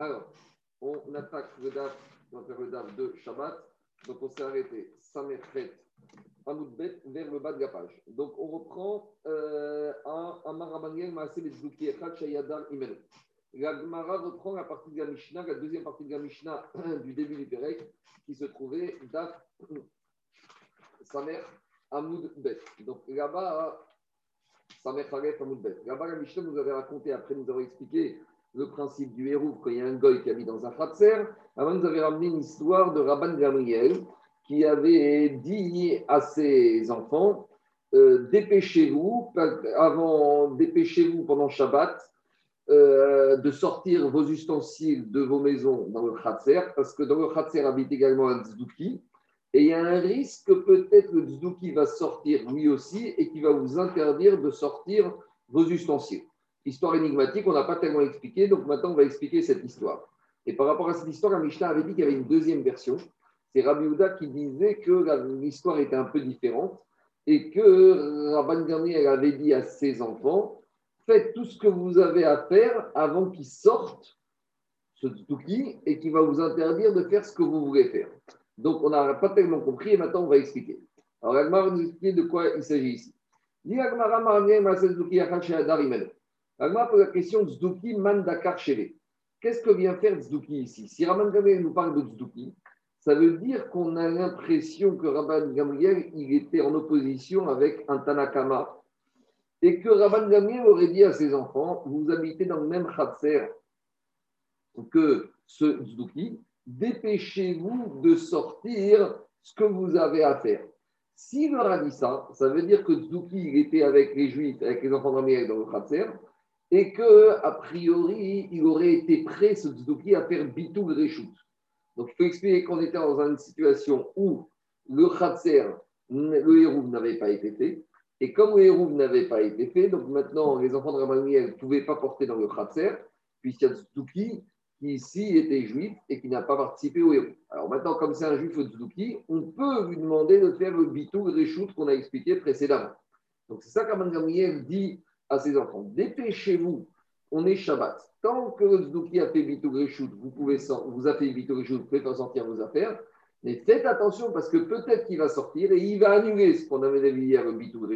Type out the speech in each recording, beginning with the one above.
Alors, on attaque le DAF, on DAF de Shabbat. Donc, on s'est arrêté, Samerchet, Amoudbet, vers le bas de la page. Donc, on reprend euh, Amarabaniel Maasé Betzouki Echad Shayadar Imel. La Gemara reprend la partie de la Mishnah, la deuxième partie de la Mishnah du début du Pérec, qui se trouvait DAF Samer Amoudbet. Donc, là-bas, Samer Khalef Amoudbet. Là-bas, la Mishnah nous avait raconté, après nous avoir expliqué le principe du héros quand il y a un goy qui mis dans un khatser. Avant, nous avait ramené une histoire de Rabban Gamriel qui avait dit à ses enfants euh, dépêchez-vous, avant, dépêchez-vous pendant Shabbat euh, de sortir vos ustensiles de vos maisons dans le khatser, parce que dans le khatser habite également un tzduki, et il y a un risque que peut-être le tzduki va sortir lui aussi et qui va vous interdire de sortir vos ustensiles. Histoire énigmatique, on n'a pas tellement expliqué, donc maintenant on va expliquer cette histoire. Et par rapport à cette histoire, la Mishnah avait dit qu'il y avait une deuxième version. C'est Rabbi Houda qui disait que l'histoire était un peu différente et que Rabban Garnier avait dit à ses enfants Faites tout ce que vous avez à faire avant qu'ils sortent ce Tuki et qui va vous interdire de faire ce que vous voulez faire. Donc on n'a pas tellement compris et maintenant on va expliquer. Alors Agmar nous expliquer de quoi il s'agit ici. Agma pose la question Zdouki Mandakar Sheve. Qu'est-ce que vient faire Zdouki ici? Si Rabban Gamriel nous parle de Zdouki, ça veut dire qu'on a l'impression que Rabban Gamriel il était en opposition avec un Tanakama et que Rabban Gamriel aurait dit à ses enfants Vous habitez dans le même Khatser que ce Zdouki, dépêchez-vous de sortir ce que vous avez à faire. S'il leur a dit ça, ça veut dire que Zdouki il était avec les Juifs, avec les enfants de Gamriel dans le Khatser et que a priori, il aurait été prêt, ce tzduki, à faire bitou reshoot. Donc, il faut expliquer qu'on était dans une situation où le khatser, le hérouv n'avait pas été fait. Et comme le hérouv n'avait pas été fait, donc maintenant, les enfants de Rabbanouiel ne pouvaient pas porter dans le khatser, puisqu'il y a tzduki qui ici était juif et qui n'a pas participé au hérouv. Alors maintenant, comme c'est un juif au tzduki, on peut lui demander de faire le bitou reshoot qu'on a expliqué précédemment. Donc, c'est ça qu'Aman dit à ses enfants dépêchez-vous, on est Shabbat. Tant que le Zdouki a fait Bitou vous pouvez vous avez fait Bitou vous pouvez pas sortir vos affaires. Mais faites attention parce que peut-être qu'il va sortir et il va annuler ce qu'on avait dit hier, le Bitou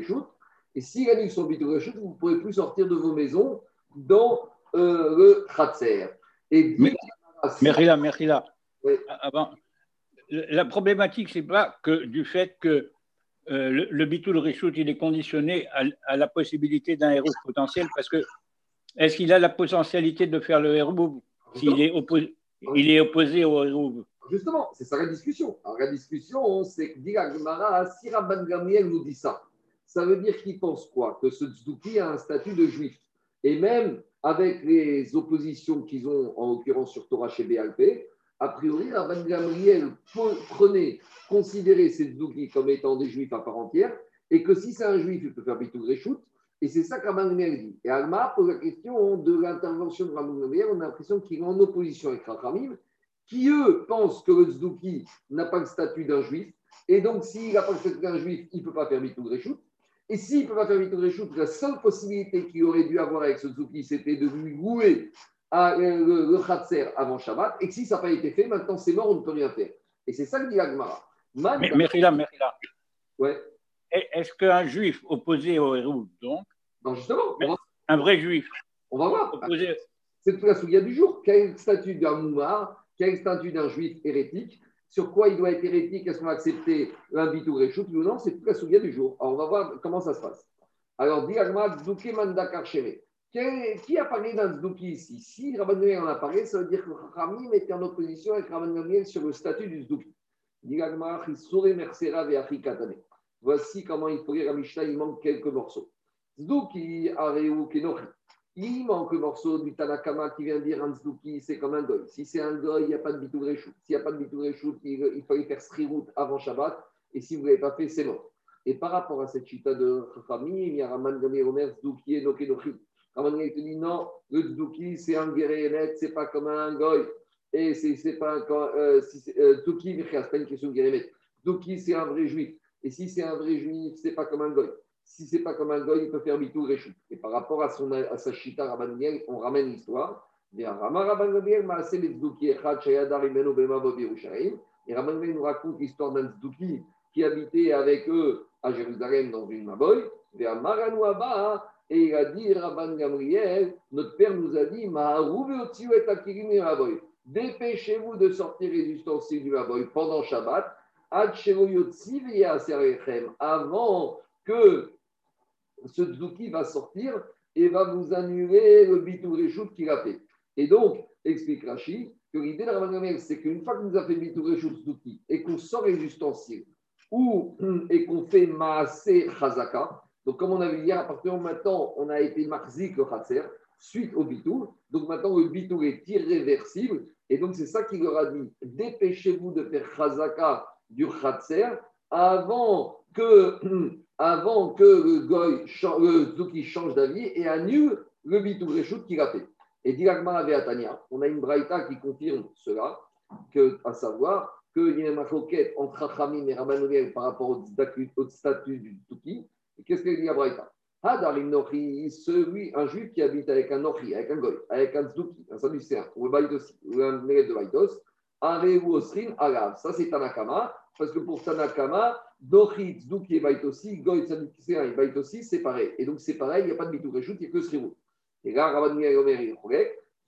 Et s'il annule son Bitou vous ne pourrez plus sortir de vos maisons dans euh, le Khatser. Et Merila, Merila. Avant, la problématique, c'est pas que du fait que euh, le, le bitul il est conditionné à, la possibilité d'un héros potentiel parce que est-ce qu'il a la potentialité de faire le héros s'il est, opposé, il est opposé au héros Justement, c'est ça la discussion. Alors la discussion, c'est que dit si Rabban Gamriel nous dit ça, ça veut dire qu'il pense quoi? Que ce Tzduki a un statut de juif. Et même avec les oppositions qu'ils ont, en l'occurrence sur Torah chez BLP, a priori, Rabban Gamriel prenait, considérer ces Tzduki comme étant des juifs à part entière, et que si c'est un juif, il peut faire Bitou Réchout, et c'est ça Gamriel dit. Et Alma pose la question de l'intervention de Rabban Gamriel, on a l'impression qu'il est en opposition avec Rachamim, qui eux pensent que le Tzduki n'a pas le statut d'un juif, et donc s'il n'a pas le statut d'un juif, il ne peut pas faire Bitou Réchout. Et s'il ne peut pas faire Bitou Réchout, la seule possibilité qu'il aurait dû avoir avec ce Tzduki, c'était de lui louer à, le, le Khatser avant Shabbat, et que si ça n'a pas été fait, maintenant c'est mort, on ne peut rien faire. Et c'est ça que dit Agmara. Mais, Merila, Merila. Ouais. Est-ce qu'un juif opposé au héros, donc Non, justement. Un vrai juif. On va voir. Opposé... C'est tout la souillade du jour. Quel statut d'un moumar? Quel statut d'un juif hérétique? Sur quoi il doit être hérétique? Est-ce qu'on va accepter un bitou réchout ou non? C'est toute la souillade du jour. Alors, on va voir comment ça se passe. Alors, dit Agmara, Zouké Qui a parlé d'un Zdouki ici? Si Rabban Gamliel en a parlé, ça veut dire que Ramim était en opposition avec Rabban Gamliel sur le statut du Zdouki. Voici comment il faut lire Mishnah, il manque quelques morceaux. Zdouki, Areu, Kenochi. Il manque le morceau du Tanakama qui vient dire un Zdouki, c'est comme un goy. Si c'est un goy, il n'y a pas de bitou S'il n'y a pas de bitou il, il fallait faire Srirout avant Shabbat. Et si vous ne l'avez pas fait, c'est mort. Et par rapport à cette chita de Ramim, il y a Raman Gamliel Omer, Zdouki et Nokenochi. Rabban te dit non, le Tzduki, c'est un ce c'est pas comme un goy. Et c'est pas un. Euh, si euh, c'est pas une question de guérémet. Tzduki, c'est un vrai juif. Et si c'est un vrai juif, c'est pas comme un goy. Si c'est pas comme un goy, il peut faire bitou réchou. Et par rapport à, son, à sa chita Rabban on ramène l'histoire Et Rabban nous raconte l'histoire d'un Zdouki qui habitait avec eux à Jérusalem dans une Maboy. Et il a dit, Rabban Gamriel, notre père nous a dit, dépêchez-vous de sortir les ustensiles du Maboy pendant Shabbat, avant que ce Tzouki va sortir et va vous annuler le bitou réchout qu'il a fait. Et donc, explique Rashi, que l'idée de Rabban c'est qu'une fois qu'on nous a fait bitou réchout et qu'on sort les ustensiles, ou, et qu'on fait Maasé Chazaka, donc, comme on avait dit hier, à partir de maintenant, on a été marzik le Khatser suite au bitou. Donc, maintenant, le bitou est irréversible. Et donc, c'est ça qu'il leur a dit dépêchez-vous de faire Chazaka du Khatser avant que, avant que le Goy, Zuki change d'avis et annule le bitou Réchout qu'il a fait. Et directement avec Atania, on a une braïta qui confirme cela, à savoir qu'il y a entre Chachamim et Rabbanouel par rapport au, statut du Tuki. Qu'est-ce qu'il dit à Braïta? Celui, un juif qui habite avec un Nochi, avec un Goy, avec un Zdouki, un Sadducéen, ou un ou un de Baïtos, Areu Osrin Alav. Ça, c'est Tanakama, parce que pour Tanakama, Nochi, Zdouki et Baïtosi, Goy, Sadducéen et Baïtosi, c'est pareil. Et donc, c'est pareil, il n'y a pas de Bitou Réchout, il n'y a que Srivou. Et là, Rabban Yomer, il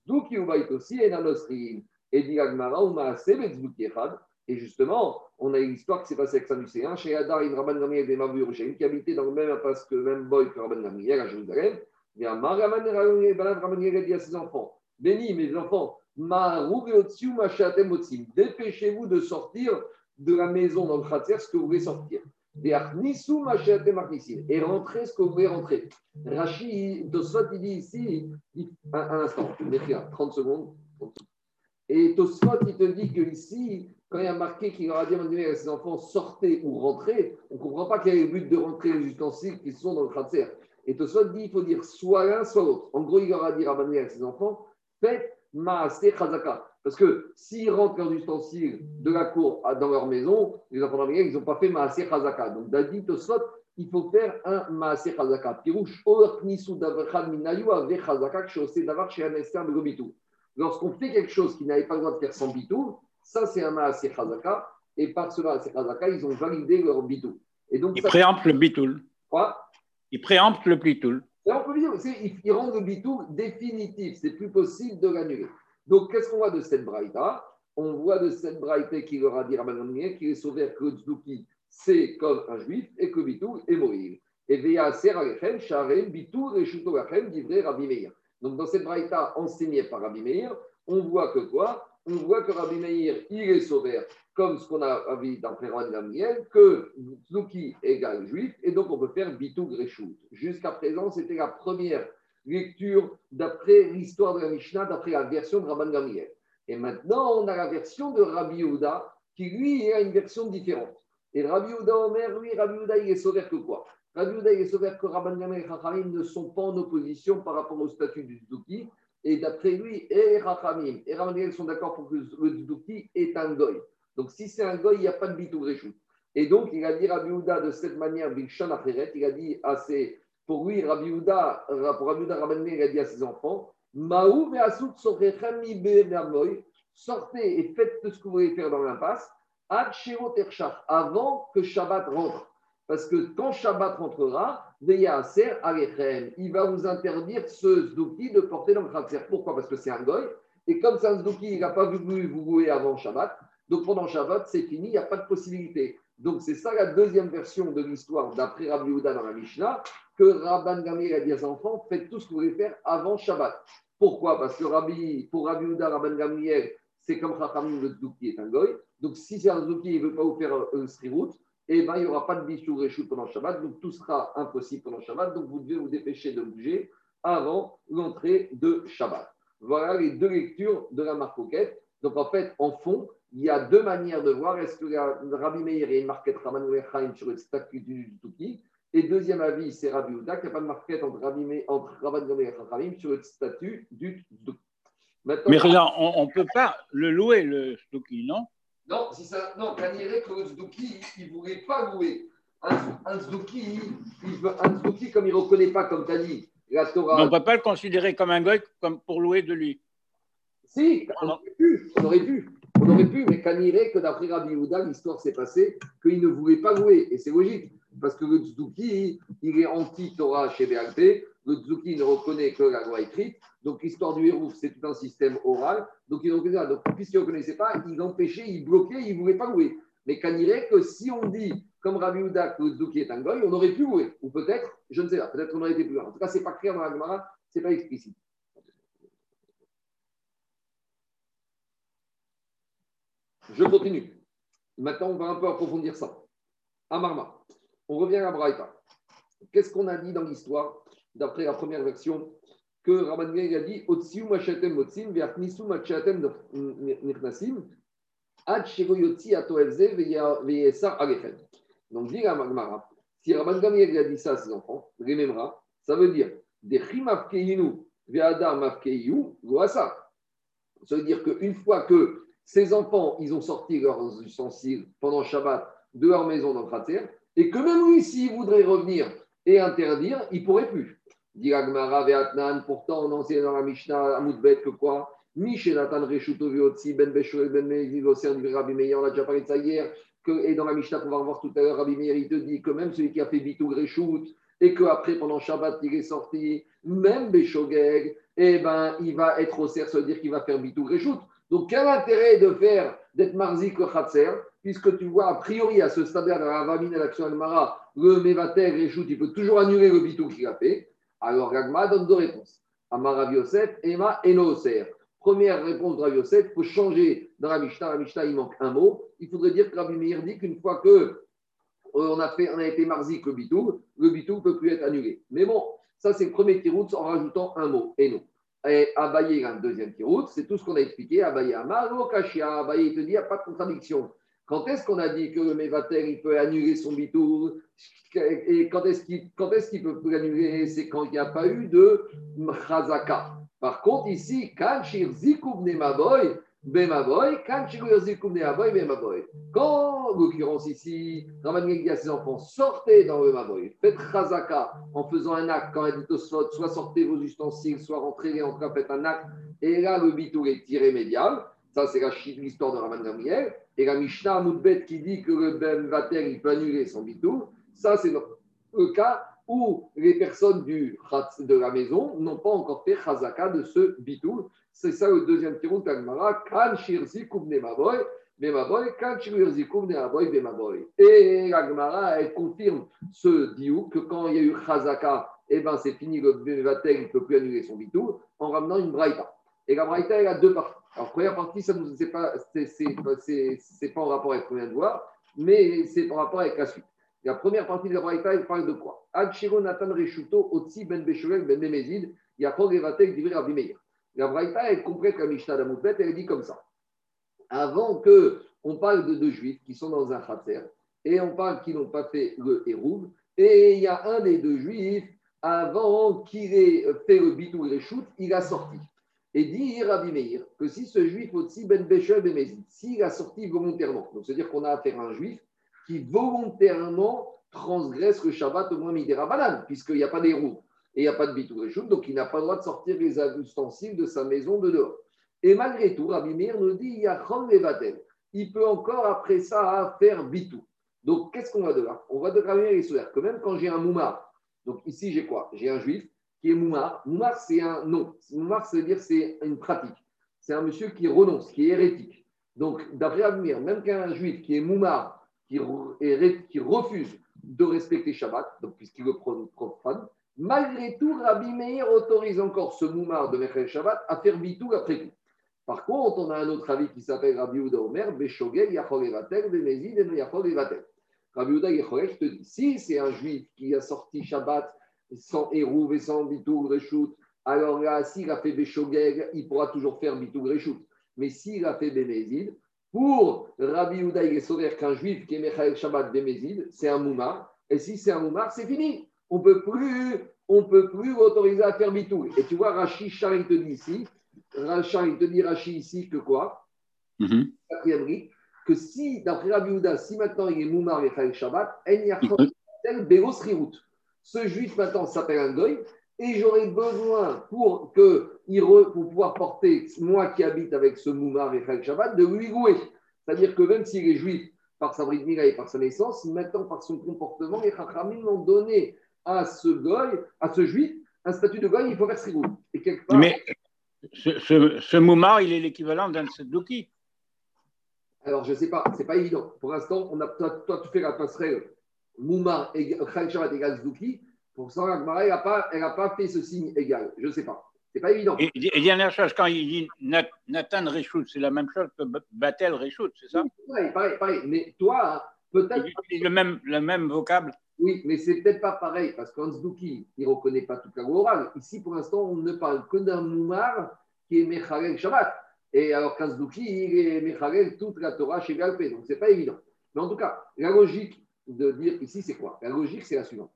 Zdouki ou Baïtosi et Nanosrin. Et dit Agmara, ou Maasé, Zdouki Echad. Et justement, on a une histoire qui s'est passée avec Sadducéen, chez Adar, une Rabban Gamriel des Mabou Yerushalayim, qui habitait dans le même impasse que le même boy que Rabban Gamriel à Jérusalem. Il y a Rabban Gamriel dit à ses enfants Béni, mes enfants, dépêchez-vous de sortir de la maison dans le khatser ce que vous voulez sortir. Et rentrez ce que vous voulez rentrer. Rachid, Tosfot, il dit ici, un, un instant, 30 secondes. Et Tosfot, il te dit que ici, quand il y a marqué qu'il aura dit à ses enfants sortez ou rentrez, on ne comprend pas quel est le but de rentrer les ustensiles qui sont dans le khatser. Et Tosfot dit il faut dire soit l'un, soit l'autre. En gros, il aura dit à ses enfants faites maasé chazaka. Parce que s'ils rentrent leurs ustensiles de la cour dans leur maison, les enfants ils n'ont pas fait maasé chazaka. Donc, Dadi Tosfot, il faut faire un maasé chazaka. Pirouche, or knisu davachad minayu ave chazaka, que d'avoir chez un de gobitou. Lorsqu'on fait quelque chose qui n'avait pas le droit de faire sans bitou, ça, c'est un Maasé Chazaka. Et par ce Maasé Chazaka, ils ont validé leur bitou. Et donc, ils préemptent le bitoul. Quoi? Ils préemptent le bitoul. on peut dire, ils rendent le bitou définitif. C'est plus possible de l'annuler. Donc, qu'est-ce qu'on voit de cette braïta? On voit de cette braïta qui leur a dit Rabban qui est sauvé que Tzduki, c'est comme un juif et que bitou est mourir. Et Veya Ser Alechem, Sharem, bitou, Reshuto Lachem, livré Rabbi Meir. Donc, dans cette braïta enseignée par Rabbi Meir, on voit que quoi? On voit que Rabbi Meir, il est sauvé, comme ce qu'on a vu dans Rabbi Gamriel, que Zuki égale juif, et donc on peut faire Bitou Greshout. Jusqu'à présent, c'était la première lecture d'après l'histoire de la Mishnah, d'après la version de Rabban Gamriel. Et maintenant, on a la version de Rabbi Yehuda, qui lui a une version différente. Et Rabbi Yehuda Omer, lui, Rabbi Yehuda, il est sauvé que quoi? Rabbi Yehuda, il est sauvé que Rabban Gamriel et Chachamim ne sont pas en opposition par rapport au statut du Zuki, et d'après lui, et Rachamim et Ramaniel sont d'accord pour que le Tzduki est un goy. Donc si c'est un goy, il n'y a pas de bitou réchou. Et donc il a dit Rabbi Houda de cette manière, il a dit à ses, pour lui, Rabbi Houda, pour Rabbi Houda il a dit à ses enfants, sortez et faites tout ce que vous voulez faire dans l'impasse, avant que Shabbat rentre. Parce que quand Shabbat rentrera, il va vous interdire ce zdouki de porter dans le khatser. Pourquoi? Parce que c'est un goy. Et comme c'est un zdouki, il n'a pas voulu vous louer avant Shabbat. Donc pendant Shabbat, c'est fini, il n'y a pas de possibilité. Donc c'est ça la deuxième version de l'histoire d'après Rabbi Yehuda dans la Mishnah, que Rabban Gamir a dit à ses enfants, faites tout ce que vous voulez faire avant Shabbat. Pourquoi? Parce que Rabbi, pour Rabbi Yehuda, Rabban Gamriel, c'est comme Chachamim, le Zdouki est un goy. Donc si c'est un Zdouki, il ne veut pas vous faire un et eh ben, il n'y aura pas de bichou réchou pendant Shabbat, donc tout sera impossible pendant Shabbat, donc vous devez vous dépêcher de bouger avant l'entrée de Shabbat. Voilà les deux lectures de la marcoquette. Donc en fait, en fond, il y a deux manières de voir. Est-ce que Rabbi Meir est une marquette Raman sur le statut du Tuki Et deuxième avis, c'est Rabbi Ouda, qu'il n'y a pas de marquette entre, Rabbi Meir, et Chachamim sur le statut du Tuki. Mais là, on ne peut pas le louer, le Tuki, non? Non, si ça, non, que le Zdouki, il ne voulait pas louer. Un, un Zdouki, un comme il ne reconnaît pas, comme tu as dit, la Torah. on ne peut pas le considérer comme un goy comme pour louer de lui. Si, on aurait pu, on aurait pu. On aurait pu, mais irait que d'après Rabbi Yehuda, l'histoire s'est passée qu'il ne voulait pas louer. Et c'est logique, parce que le Tzouki, il est anti-Torah chez BLP. Le Tzouki ne reconnaît que la loi écrite. Donc l'histoire du héros, c'est tout un système oral. Donc il ne reconnaissait pas. Donc puisqu'il ne reconnaissait pas, il empêchait, il bloquait, il ne voulait pas louer. Mais irait que si on dit, comme Rabbi Yehuda, que le Tzouki est un goy, on aurait pu louer. Ou peut-être, je ne sais pas, peut-être qu'on aurait été plus loin. En tout cas, ce n'est pas clair dans la Gemara, ce n'est pas explicite. Je continue. Maintenant, on va un peu approfondir ça. Amarma. On revient à Braïta. Qu'est-ce qu'on a dit dans l'histoire, d'après la première version, que Rabban a dit Otsiu machatem motsim, ve'achnisu machatem nirnasim, ad shegoyotzi atoelze ve'yesar alechem. Donc, dit la Magmara, si Rabban Gamliel a dit ça à ses enfants, rememra, ça veut dire Dechim afkeinu ve'adar mafkeyu, ça. Ça veut dire qu'une fois que ces enfants, ils ont sorti leurs ustensiles pendant Shabbat de leur maison dans Khater, et que même lui, s'il voudrait revenir et interdire, il ne pourrait plus. Dit Ve'atnan, pourtant on enseigne dans la Mishnah à que quoi? Mishenatan Reshuto Ben Beshoel Ben Rabbi Meir, on a déjà parlé de ça hier, et dans la Mishnah qu'on va revoir tout à l'heure, Rabbi Meir, il te dit que même celui qui a fait Bitou Reshut, et qu'après, pendant Shabbat, il est sorti, même Beshogeg, eh ben, il va être au cerf, ça veut dire qu'il va faire Bitou Reshut. Donc, quel intérêt de faire d'être marzik khatser, puisque tu vois, a priori, à ce stade-là, la Vamine et l'action Mara, le Mevater, Réchout, il peut toujours annuler le bitou qu'il a fait. Alors, Gagma donne deux réponses. Amar Rav Yosef, Emma, Enoser. Première réponse de Rav il faut changer dans la Mishnah. La il manque un mot. Il faudrait dire que Rabbi Meir dit qu'une fois que euh, on a, fait, on a été marzik le bitou, le bitou ne peut plus être annulé. Mais bon, ça, c'est le premier tirout en rajoutant un mot, Eno. Et Abaye, un deuxième route, c'est tout ce qu'on a expliqué. Abaye Amar, Kashia, Abaye, il te dit, il n'y a pas de contradiction. Quand est-ce qu'on a dit que le Mévater, il peut annuler son bitour Et quand est-ce qu'il est qu'il peut annuler? C'est quand il n'y a pas eu de Mchazaka. Par contre, ici, Kanchir Zikoub Nemaboy, Bemaboy, Kanchir Zikoub Nemaboy, Bemaboy. Quand, en l'occurrence ici, Raman à ses enfants, sortez dans le Maboy, faites Chazaka en faisant un acte, quand elle dit soit sortez vos ustensiles, soit rentrez, en cas faites un acte, et là le bitour est irrémédiable. Ça, c'est l'histoire de Raman Gamriel. Et la Mishnah Moudbet qui dit que le Ben Vater, il peut annuler son bitour. Ça, c'est le cas où les personnes du, de la maison n'ont pas encore fait Chazaka de ce bitour. C'est ça le deuxième tirou de Kan Shirzi Kubne Maboy. Et la elle confirme ce diou que quand il y a eu Chazaka, eh ben, c'est fini, le Vater, il ne peut plus annuler son bitour en ramenant une Braïta. Et la Braïta, elle a deux parties. Alors, première partie, ça nous c'est pas, c'est, pas en rapport avec vient de voir, mais c'est en rapport avec la suite. La première partie de la Braïta, elle parle de quoi? Nathan Reshuto, Otsi Ben Ben Nemezid, Evatek Divir. La Braïta, elle complète la Mishnah d'Amoupet, elle dit comme ça. Avant que on parle de deux juifs qui sont dans un khater, et on parle qu'ils n'ont pas fait le Hérouv, et il y a un des deux juifs, avant qu'il ait fait le Bitou Reshout, il a sorti. Et dit Rabbi Meir que si ce juif aussi Ben Béchel Ben s'il a sorti volontairement, donc c'est-à-dire qu'on a affaire à un juif qui volontairement transgresse le Shabbat au moins Midera puisqu'il n'y a pas des roues et il n'y a pas de bitou donc il n'a pas le droit de sortir les ustensiles de sa maison de dehors. Et malgré tout, Rabbi Meir nous dit il y a Levatel. Il peut encore après ça faire bitou. Donc qu'est-ce qu'on va de là On va de Rabbi Meir que même quand j'ai un moumar, donc ici j'ai quoi? J'ai un juif qui est Moumar. Moumar, c'est un nom. Moumar, ça veut dire c'est une pratique. C'est un monsieur qui renonce, qui est hérétique. Donc, d'après Admir, même qu'un juif qui est Moumar, qui, refuse de respecter Shabbat, donc puisqu'il le profane, malgré tout, Rabbi Meir autorise encore ce Moumar de Mechel Shabbat à faire bitou après tout. Par contre, on a un autre avis qui s'appelle Rabbi Ouda Omer, Beshogel, Yachol Evatel, Bemezid, Yachol Evatel. Rabbi Ouda Yachol, te dit, si c'est un juif qui a sorti Shabbat sans Hérouv et sans Bitoug Reshout, alors là, s'il a fait Béchogeg, il pourra toujours faire Bitoug Reshout. Mais s'il a fait Bémézid, pour Rabbi Houda, il est sauvé qu'un juif qui est Mechael Shabbat Bémézid, c'est un Moumar. Et si c'est un Moumar, c'est fini. On peut plus, on peut plus autoriser à faire Bitoug. Et tu vois, Rashi Char, il te dit ici, Rashi, il te dit Rashi ici que quoi? Mm-hmm. Quatrième que si, d'après Rabbi Houda, si maintenant il est Moumar Mechael Shabbat, il n'y a pas ce juif maintenant s'appelle un goy et j'aurais besoin pour que pour pouvoir porter, moi qui habite avec ce Moumar et Chag Shabbat, de lui louer. C'est-à-dire que même s'il est juif par sa bride et par sa naissance, maintenant par son comportement, les Chachamim ont donné à ce goy, à ce juif, un statut de goy, il faut faire ce Et Mais ce, ce, ce, Moumar, il est l'équivalent d'un Sedouki. Alors, je ne sais pas, ce n'est pas évident. Pour l'instant, on a, toi, toi, tu fais la passerelle Moumar et Shabbat égale Sedouki. Pour ça, elle n'a pas, pas fait ce signe égal. Je ne sais pas. C'est pas évident. Et, et, dernière chose, quand il dit Nathan Réchout, c'est la même chose que Batel Réchout, c'est ça? Oui, pareil, pareil. Mais toi, peut-être. Il le même, le même vocable? Oui, mais c'est peut-être pas pareil, parce qu'Hansdouki, il ne reconnaît pas toute la orale. Ici, pour l'instant, on ne parle que d'un Moumar qui est Mechalel Shabbat. Et alors qu'Hansdouki, il est Mechalel toute la Torah chez Galpé. Donc, ce n'est pas évident. Mais en tout cas, la logique de dire ici, c'est quoi? La logique, c'est la suivante.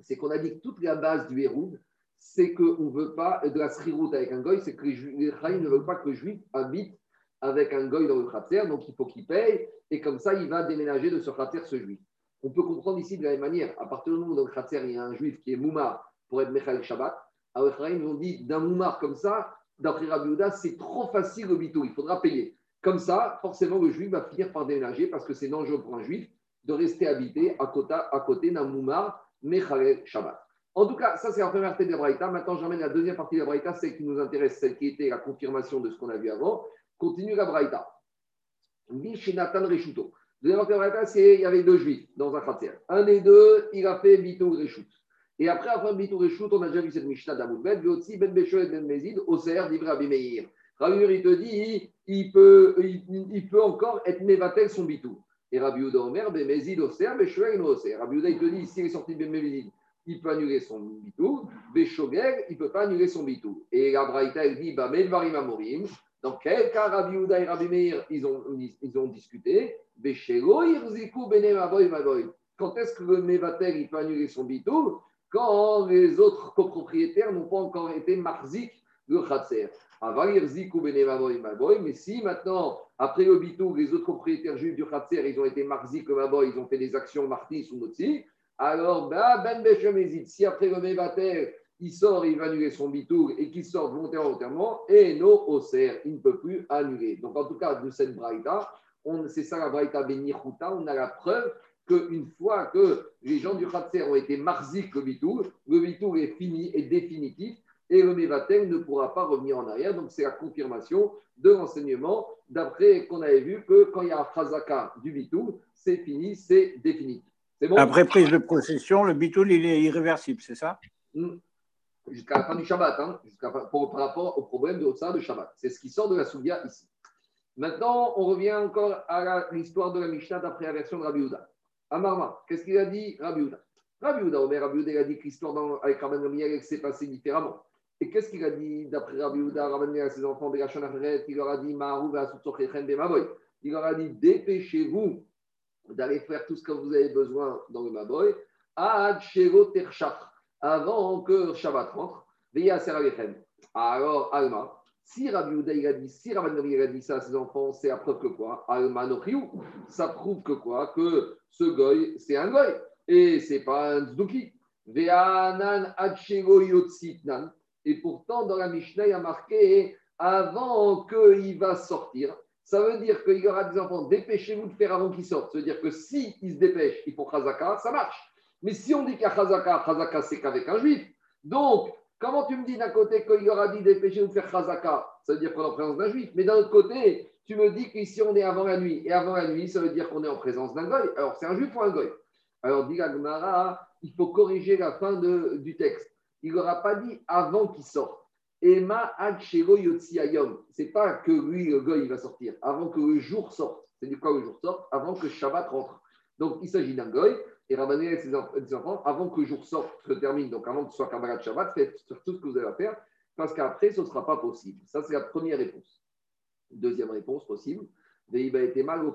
C'est qu'on a dit que toute la base du Héroud, c'est qu'on ne veut pas de la sriroute avec un goy, c'est que les, les ne veulent pas que le juif habite avec un goy dans le khater, donc il faut qu'il paye, et comme ça, il va déménager de ce khater ce juif. On peut comprendre ici de la même manière, à partir du moment où dans le khater, il y a un juif qui est moumar pour être Mechal Shabbat, alors les nous ont dit d'un moumar comme ça, d'après Rabbi c'est trop facile le bito, il faudra payer. Comme ça, forcément, le juif va finir par déménager parce que c'est dangereux pour un juif de rester habité à côté, à côté d'un moumar Shabbat. En tout cas, ça c'est la première partie de la Braïta. Maintenant, j'emmène la deuxième partie de la Braïta, celle qui nous intéresse, celle qui était la confirmation de ce qu'on a vu avant. Continue la Braïta. Nathan Reshuto. Deuxième partie de la Braïta, c'est il y avait deux juifs dans un khatir. Un des deux, il a fait Bito Reshut. Et après, après Bito Reshut, on a déjà vu cette Mishnah d'Amoudbet, mais aussi Ben Besho et Ben Mezid, Oser d'Ibra Abimeir. Rabbi il te dit, il peut, il, peut encore être Mevatel son Bitou. Et Rabbi Uda Omer, Ben Mezid, Oser, Besho et Oser. Rabbi Uda, il te dit, s'il est sorti Ben Mezid, il peut annuler son bitou. Béchogeg, il ne peut pas annuler son bitou. Et la Braïta, elle dit, bah, Melvarim Amorim. Dans quel cas Rabbi Uda et Rabbi Meir, ils ont, ils ont discuté Béchego, Irziku, Benem Avoy, Mavoy. Quand est-ce que le Mevatel, il peut annuler son bitou Quand les autres copropriétaires n'ont pas encore été marzik de Khatser. Mais si maintenant, après le les autres propriétaires juifs du Khatser, ils ont été marzik comme Maboy, ils ont fait des actions martis ou Motsi, alors, bah, Ben Beshemezid, si après le Mevatel, il sort et il va annuler son bitour et qu'il sort volontairement, et no Oser, il ne peut plus annuler. Donc, en tout cas, de cette braïta, c'est ça la braïta Benichuta, on a la preuve qu'une fois que les gens du Khatser ont été marzik le bitour, le bitour est fini et définitif et le Mevatel ne pourra pas revenir en arrière. Donc, c'est la confirmation de l'enseignement d'après qu'on avait vu que quand il y a un Khazaka du bitour, c'est fini, c'est définitif. Après prise de possession, le bitoul, il est irréversible, c'est ça? Hmm. Jusqu'à la fin du Shabbat, hein, par rapport au problème de ça de Shabbat. C'est ce qui sort de la Soudia ici. Maintenant, on revient encore à l'histoire de la Mishnah d'après la version de Rabbi Houda. Amarma, qu'est-ce qu'il a dit Rabbi Houda Rabbi Houda, Omer Rabbi Houda, il a dit que l'histoire avec Rabban Gamliel s'est passée différemment. Et qu'est-ce qu'il a dit d'après Rabbi Houda Gamliel à ses enfants de la il leur a dit Il leur a dit dépêchez-vous d'aller faire tout ce que vous avez besoin dans le Maboy, avant que Shabbat rentre, alors, Alma, si Rabbi Uda a dit, si Rabbi a dit ça à ses enfants, c'est à preuve que quoi? Alma Nochiou, ça prouve que quoi? Que ce goy, c'est un goy, et c'est pas un tzduki. Ve'anan yotzitnan. Et pourtant, dans la Mishnah, il y a marqué avant qu'il va sortir, ça veut dire qu'il y aura des enfants, dépêchez-vous de faire avant qu'ils sortent. Ça veut dire que s'ils si se dépêchent, ils font Khazaka, ça marche. Mais si on dit qu'il y a Khazaka, Khazaka, c'est qu'avec un juif. Donc, comment tu me dis d'un côté qu'il y aura dit dépêchez-vous de faire Khazaka Ça veut dire qu'on est en présence d'un juif. Mais d'un autre côté, tu me dis qu'ici on est avant la nuit. Et avant la nuit, ça veut dire qu'on est en présence d'un goy. Alors, c'est un juif ou un goy? Alors, dit Gmara, il faut corriger la fin du texte. Il n'aura pas dit avant qu'il sorte. Emma Yotzi C'est pas que lui, le goy, il va sortir, avant que le jour sorte. C'est du quoi le jour sorte Avant que Shabbat rentre. Donc, il s'agit d'un goy, et Rabbané et ses enfants, avant que le jour sorte, se termine, donc avant que ce soit Kabbalah Shabbat, faites tout ce que vous avez à faire, parce qu'après, ce ne sera pas possible. Ça, c'est la première réponse. Deuxième réponse possible, Veiba était mal au.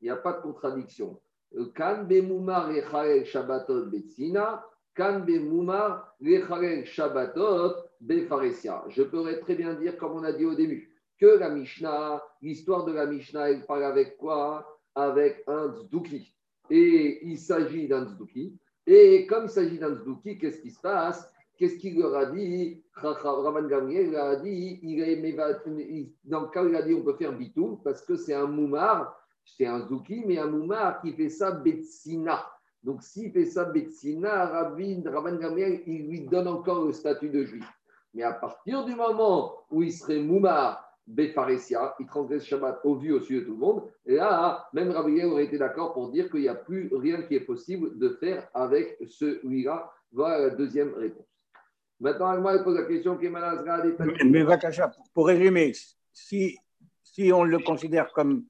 Il n'y a pas de contradiction. Kan Bemumar et Shabbatot Betsina, Shabbatot je pourrais très bien dire, comme on a dit au début, que la Mishnah, l'histoire de la Mishnah, elle parle avec quoi? Avec un tzduki. Et il s'agit d'un tzduki. Et comme il s'agit d'un tzduki, qu'est-ce qui se passe? Qu'est-ce qu'il leur a dit? Raman Gamriel a dit il dans cas il a dit on peut faire bitou parce que c'est un moumar, c'est un zouki, mais un moumar qui fait ça betsina. Donc s'il fait ça betsina, Raman Gamriel, il lui donne encore le statut de juif. Mais à partir du moment où il serait moumar, Befaresia, il transgresse Shabbat au vu, au su de tout le monde. Et là, même Rabbi aurait été d'accord pour dire qu'il n'y a plus rien qui est possible de faire avec celui-là. Voilà la deuxième réponse. Maintenant, Agma pose la question qui Mais, mais pour résumer, si, si on le considère comme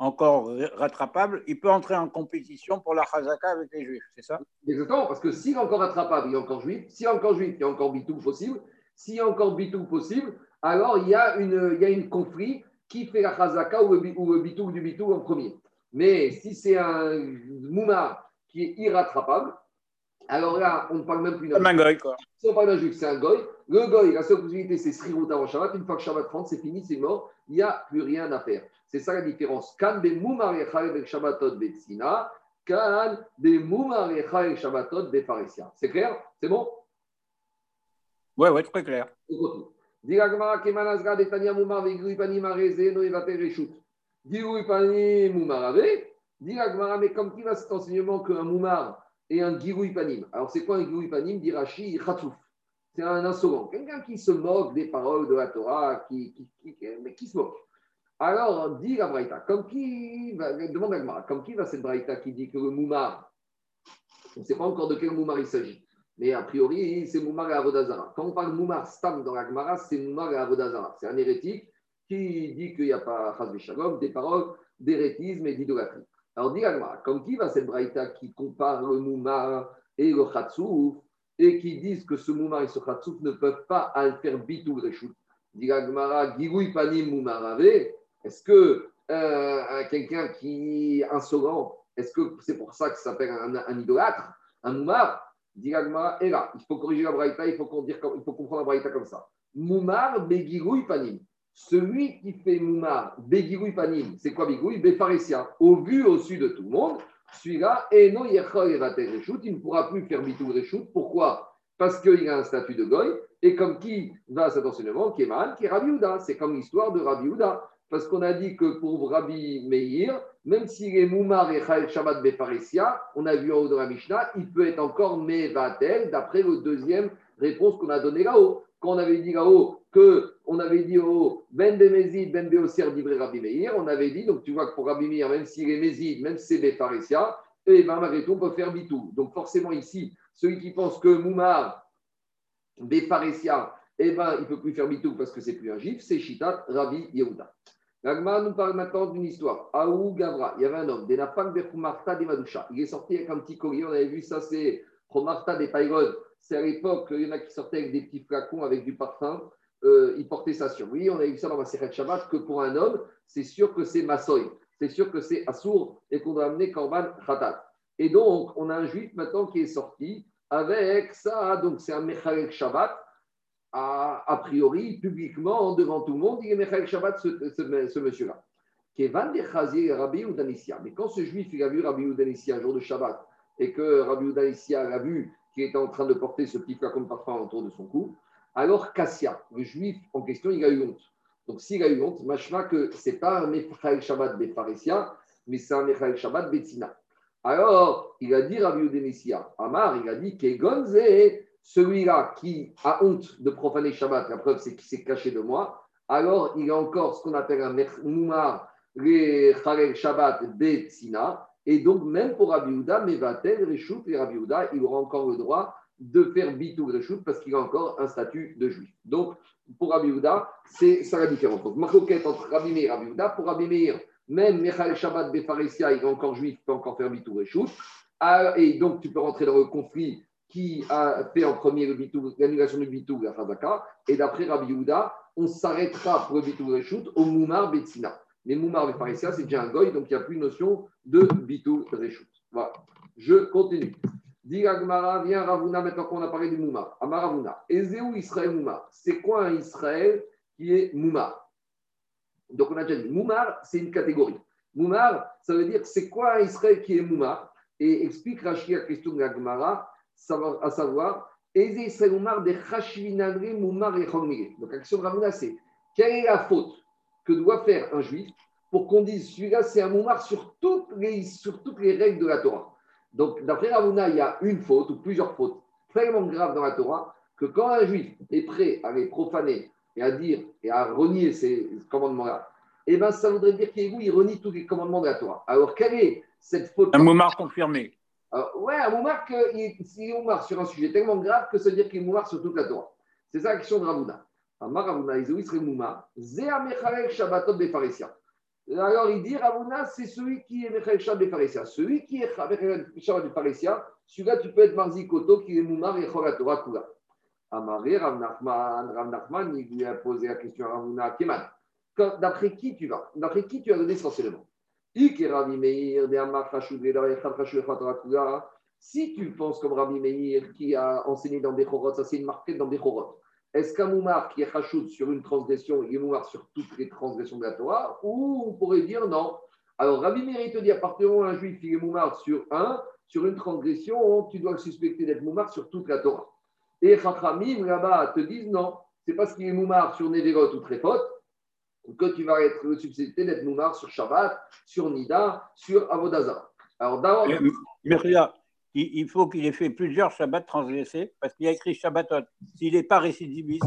encore rattrapable, il peut entrer en compétition pour la Chazaka avec les Juifs, c'est ça? Exactement, parce que s'il est encore rattrapable, il est encore juif. S'il est encore juif, il y a encore bitou possible. S'il y a encore bitou possible, alors il y a une, il y a une conflit qui fait la Chazaka ou le, ou bitou du bitou en premier. Mais si c'est un mouma qui est irrattrapable, alors là, on ne parle même plus d'un quoi. Si on parle d'un juif, c'est un goy. Le goy, la seule possibilité, c'est Srirut avant Shabbat. Une fois que Shabbat rentre, c'est fini, c'est mort. Il n'y a plus rien à faire. C'est ça la différence. Kan be mumar yechal Shabbatot betsina. Kan be mumar yechal Shabbatot befaresia. C'est clair? C'est bon? Oui, oui, très clair. Diragmara kemanazga detania mumar vegui panim areze no evate reshut. Digui panim mumar ave? Diragmara, mais comme qui va cet enseignement qu'un moumar et un giroui panim. Alors, c'est quoi un giroui panim Dirachi Khatsouf. C'est un insolent. Quelqu'un qui se moque des paroles de la Torah, qui, qui, mais qui se moque. Alors, dit la Braïta, comme qui va, demande à comme qui va cette Braïta qui dit que le Moumar, on ne sait pas encore de quel Moumar il s'agit, mais a priori, c'est Moumar et Avodazara. Quand on parle Moumar Stam dans la Gemara, c'est Moumar et Avodazara. C'est un hérétique qui dit qu'il n'y a pas Shalom, des paroles d'hérétisme et d'idolâtrie. Alors, dit comme qui va cette braïta qui compare le moumar et le khatsouf et qui disent que ce moumar et ce khatsouf ne peuvent pas faire bitou reshout Dit Agmara, gigoui panim moumarave. Est-ce que euh, quelqu'un qui est insolent, est-ce que c'est pour ça que s'appelle un, idolâtre, un moumar? Dit Agmara, et là, il faut corriger la braïta, il faut, comprendre la braïta comme ça. Moumar begigoui panim. Celui qui fait Moumar, Begirui Panim, c'est quoi Begirui Befaresia, au vu, au su de tout le monde, celui-là, et non, il ne pourra plus faire Bitou Reshout. Pourquoi? Parce qu'il a un statut de Goy, et comme qui va cet enseignement Qui est mal, qui est Rabbi C'est comme l'histoire de Rabbi Houda. Parce qu'on a dit que pour Rabbi Meir, même s'il est Moumar et Chayel Shabbat Befaresia, on a vu en haut de la Mishnah, il peut être encore Mevatel, d'après le deuxième réponse qu'on a donnée là-haut. Quand on avait dit là-haut que on avait dit au Ben de Mézid, Ben Beoser d'Ivré Rabbi Meir, on avait dit, donc tu vois que pour Rabbi Meir, même s'il est Mézid, même si c'est Befaresia, et ben malgré tout, on peut faire bitou. Donc forcément ici, celui qui pense que Moumar, Befaresia, eh ben, il ne peut plus faire bitou parce que c'est plus un gif, c'est Shitat Rabbi Yehuda. L'Agma nous parle maintenant d'une histoire. Aou Gavra, il y avait un homme, Denafak Berkumarta de Madoucha. Il est sorti avec un petit collier, on avait vu ça, c'est Promarta des Païrodes. C'est à l'époque, il y en a qui sortaient avec des petits flacons avec du parfum. Euh, il portait ça sur lui. On a vu ça dans Seret Shabbat que pour un homme, c'est sûr que c'est Massoy. C'est sûr que c'est Assour et qu'on doit amener Korban Khatat. Et donc, on a un juif maintenant qui est sorti avec ça. Donc, c'est un Mechalek Shabbat. A, priori, publiquement, devant tout le monde, il est Mechalek Shabbat, ce, monsieur-là. Qui est Van Rabbi Udanissia. Mais quand ce juif, il a vu Rabbi Udanissia un jour de Shabbat, et que Rabbi Udanissia l'a vu qui était en train de porter ce petit flacon de parfum autour de son cou, alors Kassia, le juif en question, il a eu honte. Donc s'il a eu honte, machma que ce n'est pas un Mechael Shabbat Befaresia, mais c'est un Mechael Shabbat Betzina. Alors, il a dit Rabbi Udenessia, Amar, il a dit Kegonze, celui-là qui a honte de profaner Shabbat, la preuve c'est qu'il s'est caché de moi, alors il a encore ce qu'on appelle un Moumar, le Shabbat Betzina, et donc, même pour Rabbi Houda, Mevatel, Reshout et Rabbi Houda, il aura encore le droit de faire Bitou Reshout parce qu'il a encore un statut de juif. Donc, pour Rabbi Houda, c'est ça la différence. Donc, Marcoquette entre Rabbi Meir et Rabbi Houda, pour Rabbi Meir, même Michael Shabbat Befaresia, il est encore juif, il peut encore faire Bitou Reshout. Ah, et donc, tu peux rentrer dans le conflit qui a fait en premier l'annulation du Bitou, la Fazaka. Et d'après Rabbi Houda, on s'arrêtera pour le Bitou Reshout au Moumar Betsina. Mais Moumar Befaresia, c'est déjà un goy, donc il n'y a plus de notion de Bitou Reshout. Voilà. Je continue. Dit Agmara, viens Ravuna, maintenant qu'on a parlé du Mouma. Amaravuna. Ezeu Israël Mouma. C'est quoi un Israël qui est Mouma? Donc on a déjà dit, Moumar, c'est une catégorie. Moumar, ça veut dire c'est quoi un Israël qui est Mouma? Et explique question de l'Agmara, à savoir Eze Israël Moumar de Chashvinadri Moumar et Donc, l'action de Ravuna, c'est quelle est la faute que doit faire un juif pour qu'on dise celui-là, c'est un Moumar sur toutes, les, sur toutes les règles de la Torah? Donc, d'après Ravuna, il y a une faute ou plusieurs fautes tellement graves dans la Torah que quand un juif est prêt à les profaner et à dire et à renier ces commandements-là, eh bien, ça voudrait dire qu'il renie tous les commandements de la Torah. Alors, quelle est cette faute Un moumar confirmé. Alors, ouais, un moumar, s'il est moumar sur un sujet tellement grave que ça veut dire qu'il est moumar sur toute la Torah. C'est ça la question de Ravuna. Amar Ravuna, Isoïs Moumar, Zéa Mechalek Shabbatot Befaresia. Alors, il dit Ravuna, c'est celui qui est Mechalek Shabbat Befaresia. Celui qui est Mechalek Shabbat Befaresia, celui-là, tu peux être Marzi Koto, qui est moumar et Chol Torah Kula. Amaré, Rav Nachman, il lui a posé la question à Ravuna Keman. D'après qui tu vas D'après qui tu as donné essentiellement Si tu penses comme Rabbi Meir qui a enseigné dans des chorot, ça c'est une marque dans des chorot. Est-ce qu'un moumar qui est chachoud sur une transgression, il est moumar sur toutes les transgressions de la Torah Ou on pourrait dire non? Alors Rabbi Meir te dit à partir du moment où un juif il est moumar sur un, sur une transgression, tu dois le suspecter d'être moumar sur toute la Torah. Et Chachamim là-bas te disent non, c'est parce qu'il est moumar sur Neverot ou Trefot que tu vas être substitué d'être Moumar sur Shabbat, sur Nida, sur Avodazara. Alors d'abord. Il faut qu'il ait fait plusieurs Shabbats transgressés parce qu'il a écrit Shabbatot. S'il n'est pas récidiviste,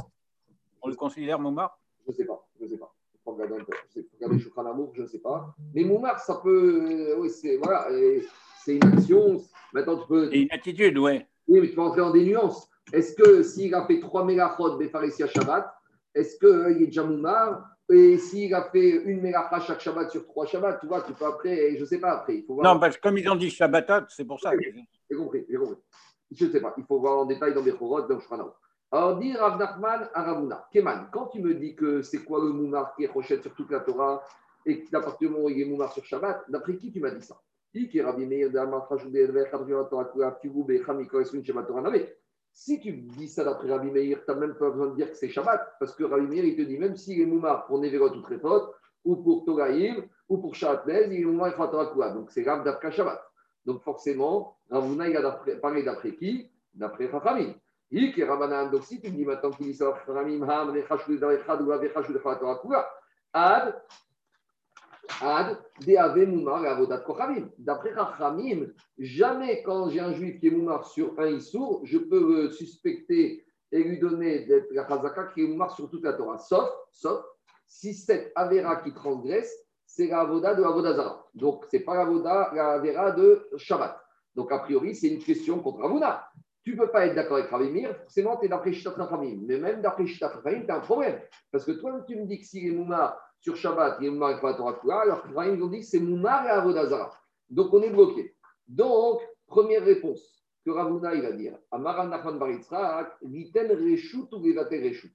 on le considère Moumar? Je ne sais pas. Je ne sais pas. Il faut regarder un peu. regarder Amour, je ne sais pas. Mais Moumar, ça peut. Oui, c'est voilà, une action. Maintenant, tu peux. C'est une attitude, oui. Oui, mais tu peux entrer dans des nuances. Est-ce que s'il a fait trois mégachot des à Shabbat, est-ce qu'il est déjà Moumar et s'il a fait une mélacha chaque Shabbat sur trois Shabbats, tu vois, tu peux après, je ne sais pas après. Il faut voir. Non, parce que comme ils ont dit Shabbatot, c'est pour ça. J'ai compris, j'ai compris. Je ne sais pas, il faut voir en détail dans les Chorot, dans Shranao. Alors, dit Rav Nachman à Ravuna, Keman, quand tu me dis que c'est quoi le Moumar qui est rochette sur toute la Torah et que l'appartement il est Moumar sur Shabbat, d'après qui tu m'as dit ça Qui est Rabbi Meir de Amar Chajudé, Torah, Kugou, Becham, Ikoresun, Shabbat Torah, si tu dis ça d'après Rabbi Meir, tu n'as même pas besoin de dire que c'est Shabbat, parce que Rabbi Meir, il te dit, même s'il est Moumar pour Neverot ou Trefot, ou pour Togaïm, ou pour Shabbat il est Moumar et Khatarakua. Donc c'est grave d'après Shabbat. Donc forcément, Ravuna, il a parlé d'après qui D'après Chachamim. Donc si tu me dis maintenant qu'il dit ça d'après Chachamim, Ham, Nechashou, Zarechad, ou Avechashou, Khatarakua, Ad, Ad, Deave Moumar Avodat Kochamim. D'après Rachamim, jamais quand j'ai un juif qui est Moumar sur un Issour, je peux suspecter et lui donner d'être la qui est Moumar sur toute la Torah. Sauf, sauf si cette Avera qui transgresse, c'est la Avoda de Avodazara. Donc, ce n'est pas la, la de Shabbat. Donc, a priori, c'est une question contre Avouna. Tu ne peux pas être d'accord avec Ravimir, forcément, tu es d'après Shitat Rachamim. Mais même d'après Shitat Rachamim, tu as un problème. Parce que toi, tu me dis que s'il est Moumar sur Shabbat, il est Moumar et Torah alors que ils ont dit que c'est Moumar et Avodazara. Donc on est bloqué. Donc, première réponse que Ravuna il va dire Amaran Nachman Baritzrak, Liten Reshut ou Levate Reshut.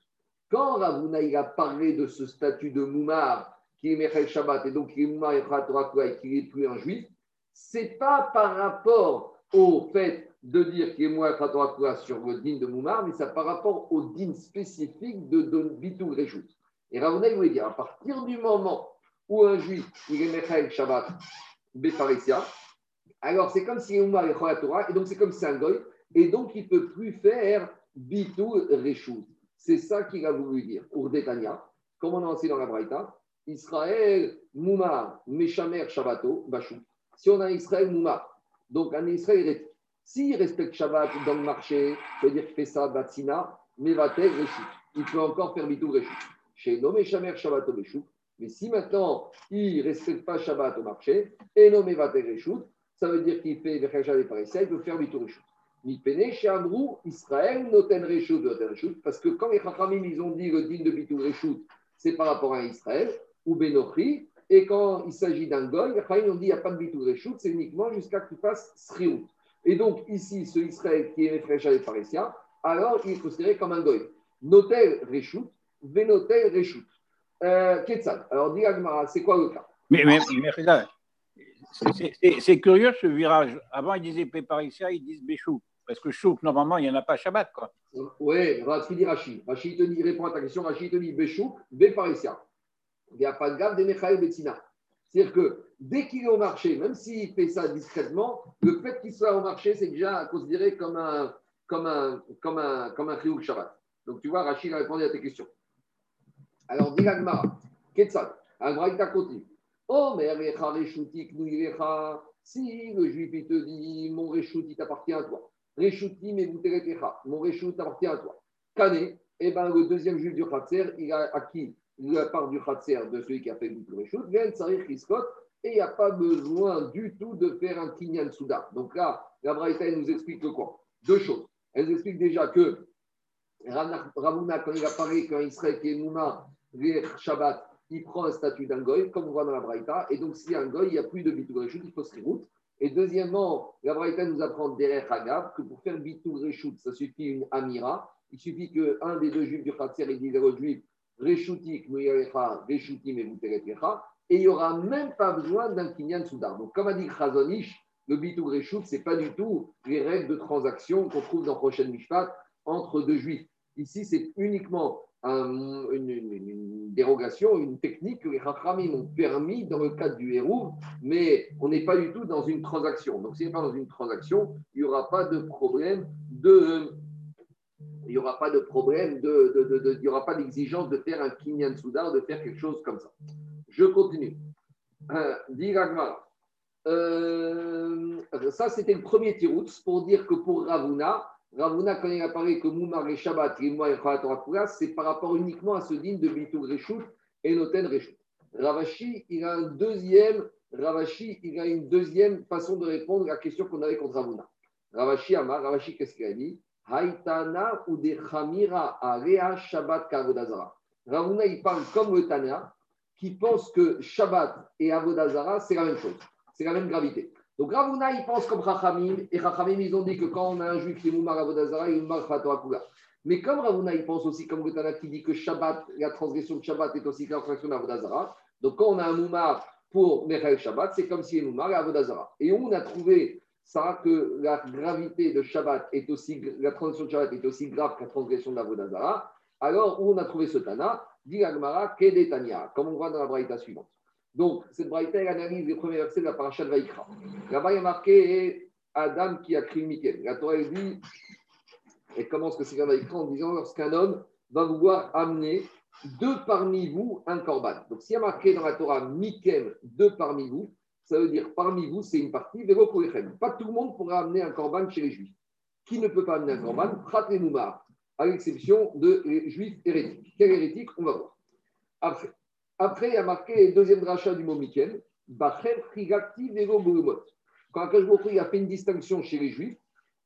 Quand Ravuna il a parlé de ce statut de Moumar qui est Mechel Shabbat et donc qui est Moumar et Torah et qui n'est plus un juif, c'est pas par rapport au fait de dire qu'il est Moumar et Torah sur le din de Moumar, mais c'est par rapport au din spécifique de, de Bitou Reshut. Et Ravuna, il voulait dire, à partir du moment où un juif, il est Mechael Shabbat, Befaresia, alors c'est comme si il est et Torah, et donc c'est comme si c'est un goy, et donc il ne peut plus faire Bitou Reshut. C'est ça qu'il a voulu dire. Urdetania, comme on a enseigné dans la Braïta, Israël, Moumar, Meshamer, Shabbato, Bachou. Si on a Israël, Moumar, donc un Israël, s'il respecte Shabbat dans le marché, cest à dire qu'il fait ça, Batsina, Mevate, Reshut. Il peut encore faire Bitou Reshut chez nommé Shamer Shabbat Beshut. Mais si maintenant il ne respecte pas Shabbat au marché, et nommé Vater ça veut dire qu'il fait Vechajal et Parissia, il peut faire Bitou Reshut. Mipene chez Amrou, Israël, Noten Reshut, Noten Reshut, parce que quand les Chachamim, ils ont dit le din de Bitou Reshut, c'est par rapport à Israël, ou Benochri, et quand il s'agit d'un goy, les Chachamim ont dit il n'y a pas de Bitou Reshut, c'est uniquement jusqu'à qu'il fasse Sriout. Et donc ici, ce Israël qui est Vechajal et Parissia, alors il est considéré comme un goy. Notel Reshut, Venotel Reshut. Euh, Alors, dis c'est quoi le cas? Mais, mais, c'est curieux ce virage. Avant, ils disaient Péparissia, ils disent Béchou. Parce que Chouk, normalement, il n'y en a pas Shabbat. Quoi. Oui, qu'il dit Rachid. Rachid te dit, répond à ta question, Rachid te dit Béchouk, Béparissia. Il n'y a pas de gamme des Mechaï Betsina. C'est-à-dire que dès qu'il est au marché, même s'il fait ça discrètement, le fait qu'il soit au marché, c'est déjà considéré comme un, comme un, comme un, comme un Shabbat. Donc tu vois, Rachid a répondu à tes questions. Alors, dit l'Agmara, Ketzal, Agmara continue. Oh, mais si le juif il te dit, mon Réchout, il t'appartient à toi. Réchouti, mais vous mon Réchout t'appartient à toi. Kané, eh ben, le deuxième juif du Khatser, il a acquis la part du Khatser de celui qui a fait le Réchout, vient Sarir Kiskot, et il n'y a pas besoin du tout de faire un Kinyan Souda. Donc là, la Braïta nous explique quoi? Deux choses. Elle nous explique déjà que Ravuna, quand il apparaît, quand Israël qui est Shabbat, il prend un statut d'un goy, comme on voit dans la Braïta, et donc s'il y a un goy, il n'y a plus de bitou réchout, il faut se route. Et deuxièmement, la Braïta nous apprend derrière Hagav que pour faire bitou réchout, ça suffit une amira. Il suffit qu'un des deux juifs du Khatser, il dise aux juifs, réchoutik, nouyalecha, réchouti, mais vous et il n'y aura même pas besoin d'un kinyan soudar. Donc, comme a dit Khazonish, le bitou réchout, ce n'est pas du tout les règles de transaction qu'on trouve dans prochaine Mishpat entre deux juifs. Ici, c'est uniquement une, dérogation, une technique que les Rachamim ont permis dans le cadre du héros, mais on n'est pas du tout dans une transaction. Donc, si on n'est pas dans une transaction, il n'y aura pas de problème de. Il n'y aura pas de problème, de, il n'y aura pas d'exigence de faire un kinyan soudar, de faire quelque chose comme ça. Je continue. Euh, euh, ça, c'était le premier tirout pour dire que pour Ravuna, Ravuna, quand il apparaît que Moumar et Shabbat, c'est par rapport uniquement à ce digne de Bitou Reshut et Noten Reshut. Ravashi, il a un deuxième, Ravashi, il a une deuxième façon de répondre à la question qu'on avait contre Ravuna. Ravashi Amar, Ravashi, qu'est-ce qu'il a dit? Haïtana ou Area Shabbat Kavodazara. Ravuna, il parle comme le Tana, qui pense que Shabbat et Avodazara, c'est la même chose, c'est la même gravité. Donc Ravuna, il pense comme Rachamim, et Rachamim, ils ont dit que quand on a un juif qui est Moumar Avodazara, il est Moumar Kula. Mais comme Ravuna, il pense aussi comme Gotana qui dit que Shabbat, la transgression de Shabbat est aussi transgression d'Avodazara. Donc quand on a un Moumar pour Mechel Shabbat, c'est comme si il est Moumar Avodazara. Et on a trouvé ça que la gravité de Shabbat est aussi, la transgression de Shabbat est aussi grave que la transgression d'Avodazara. Alors, où on a trouvé ce Tana? Dit Agmara, Kedetania, comme on voit dans la braïta suivante. Donc, cette braïta, elle analyse les premiers versets de la paracha de Vaïkra. Là-bas, il y a marqué Adam qui a créé Mikel. La Torah, elle dit, elle commence que c'est Vaïkra en disant lorsqu'un homme va vouloir amener deux parmi vous un korban. Donc, s'il y a marqué dans la Torah Mikel, deux parmi vous, ça veut dire parmi vous, c'est une partie, Pas tout le monde pourra amener un korban chez les juifs. Qui ne peut pas amener un korban Prat et à l'exception de juifs hérétiques. Quel hérétique? On va voir. Après, après, il y a marqué deuxième rachat du mot Mikel, Bacher Frigakti Vego Quand Akashbokh a fait une distinction chez les juifs